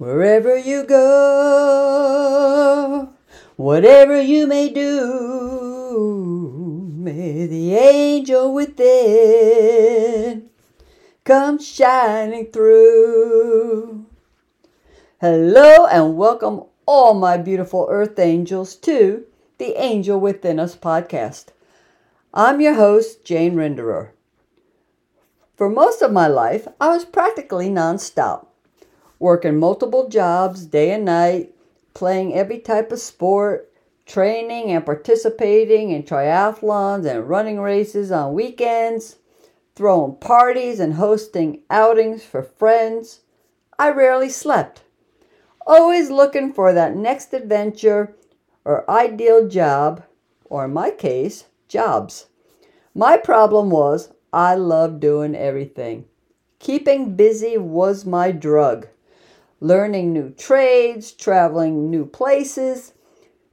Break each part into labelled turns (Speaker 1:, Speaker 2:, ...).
Speaker 1: Wherever you go, whatever you may do, may the angel within come shining through. Hello and welcome all my beautiful earth angels to the Angel Within Us podcast. I'm your host, Jane Renderer. For most of my life, I was practically nonstop, working multiple jobs day and night, playing every type of sport, training and participating in triathlons and running races on weekends, throwing parties and hosting outings for friends. I rarely slept, always looking for that next adventure or ideal job, or in my case, jobs. My problem was I loved doing everything. Keeping busy was my drug. Learning new trades, traveling new places,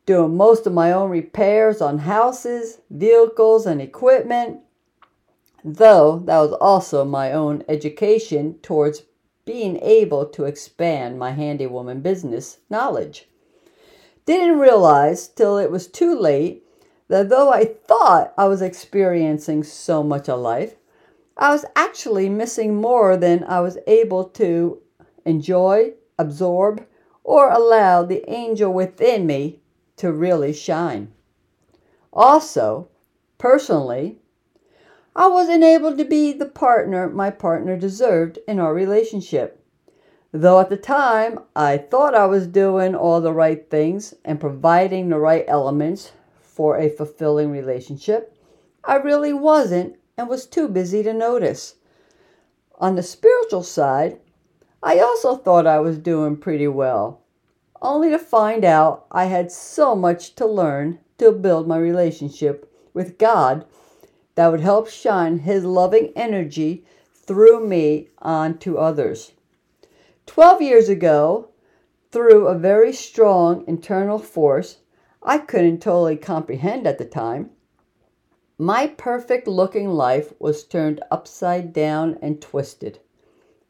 Speaker 1: doing most of my own repairs on houses, vehicles, and equipment. Though that was also my own education towards being able to expand my handywoman business knowledge. Didn't realize till it was too late that though I thought I was experiencing so much of life, I was actually missing more than I was able to enjoy, absorb, or allow the angel within me to really shine. Also, personally, I was enabled to be the partner my partner deserved in our relationship. Though at the time I thought I was doing all the right things and providing the right elements for a fulfilling relationship, I really wasn't and was too busy to notice. On the spiritual side, I also thought I was doing pretty well, only to find out I had so much to learn to build my relationship with God that would help shine His loving energy through me onto others. Twelve years ago, through a very strong internal force, I couldn't totally comprehend at the time. My perfect looking life was turned upside down and twisted,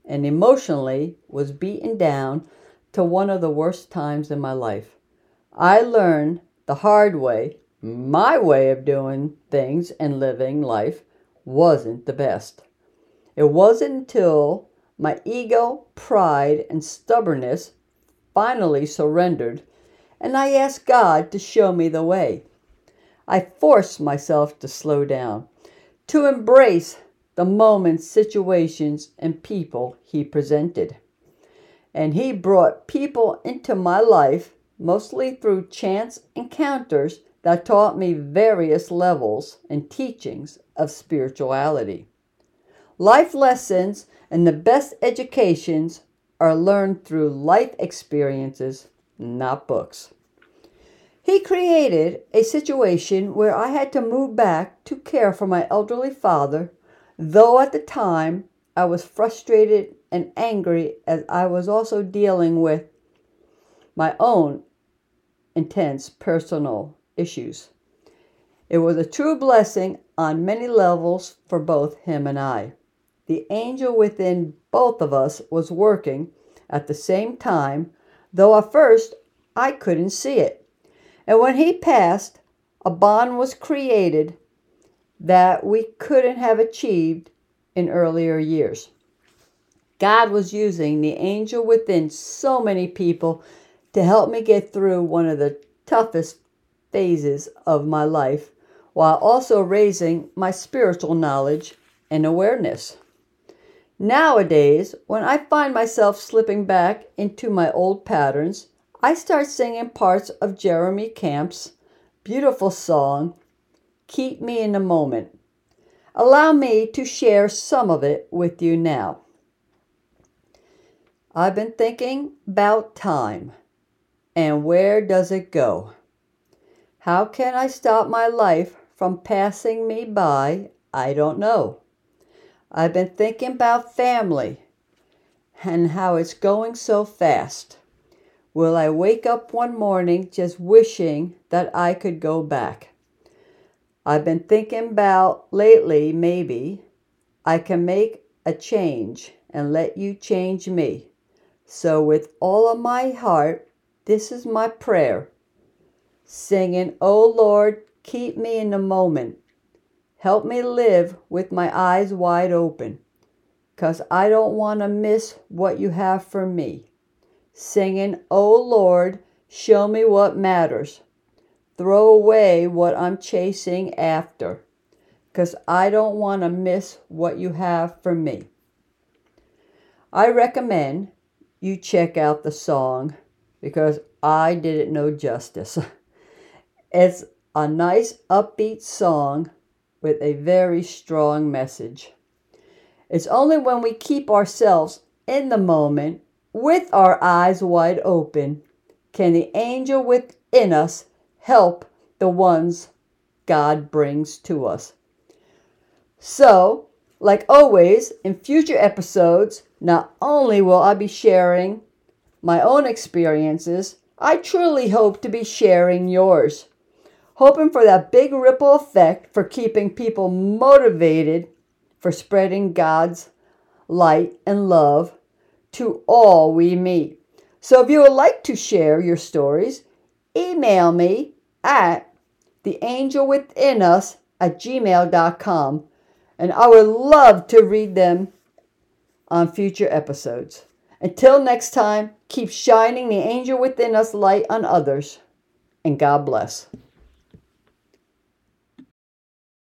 Speaker 1: and emotionally was beaten down to one of the worst times in my life. I learned the hard way, my way of doing things and living life wasn't the best. It wasn't until my ego, pride, and stubbornness finally surrendered and I asked God to show me the way. I forced myself to slow down, to embrace the moments, situations, and people He presented. And He brought people into my life, mostly through chance encounters that taught me various levels and teachings of spirituality. Life lessons and the best educations are learned through life experiences not books. He created a situation where I had to move back to care for my elderly father, though at the time I was frustrated and angry as I was also dealing with my own intense personal issues. It was a true blessing on many levels for both him and I. The angel within both of us was working at the same time though at first I couldn't see it. And when he passed, a bond was created that we couldn't have achieved in earlier years. God was using the angel within so many people to help me get through one of the toughest phases of my life while also raising my spiritual knowledge and awareness. Nowadays, when I find myself slipping back into my old patterns, I start singing parts of Jeremy Camp's beautiful song, Keep Me in the Moment. Allow me to share some of it with you now. I've been thinking about time and where does it go? How can I stop my life from passing me by? I don't know. I've been thinking about family and how it's going so fast. Will I wake up one morning just wishing that I could go back? I've been thinking about lately, maybe I can make a change and let you change me So, with all of my heart, this is my prayer. Singing, Oh Lord, keep me in the moment. Help me live with my eyes wide open, because I don't want to miss what you have for me. Singing, Oh Lord, show me what matters. Throw away what I'm chasing after, because I don't want to miss what you have for me. I recommend you check out the song because I did it no justice. It's a nice upbeat song with a very strong message. It's only when we keep ourselves in the moment with our eyes wide open can the angel within us help the ones God brings to us. So, like always, in future episodes, not only will I be sharing my own experiences, I truly hope to be sharing yours. Hoping for that big ripple effect for keeping people motivated for spreading God's light and love to all we meet. So if you would like to share your stories, email me at theangelwithinus at gmail.com and I would love to read them on future episodes. Until next time, keep shining the angel within us light on others, and God bless.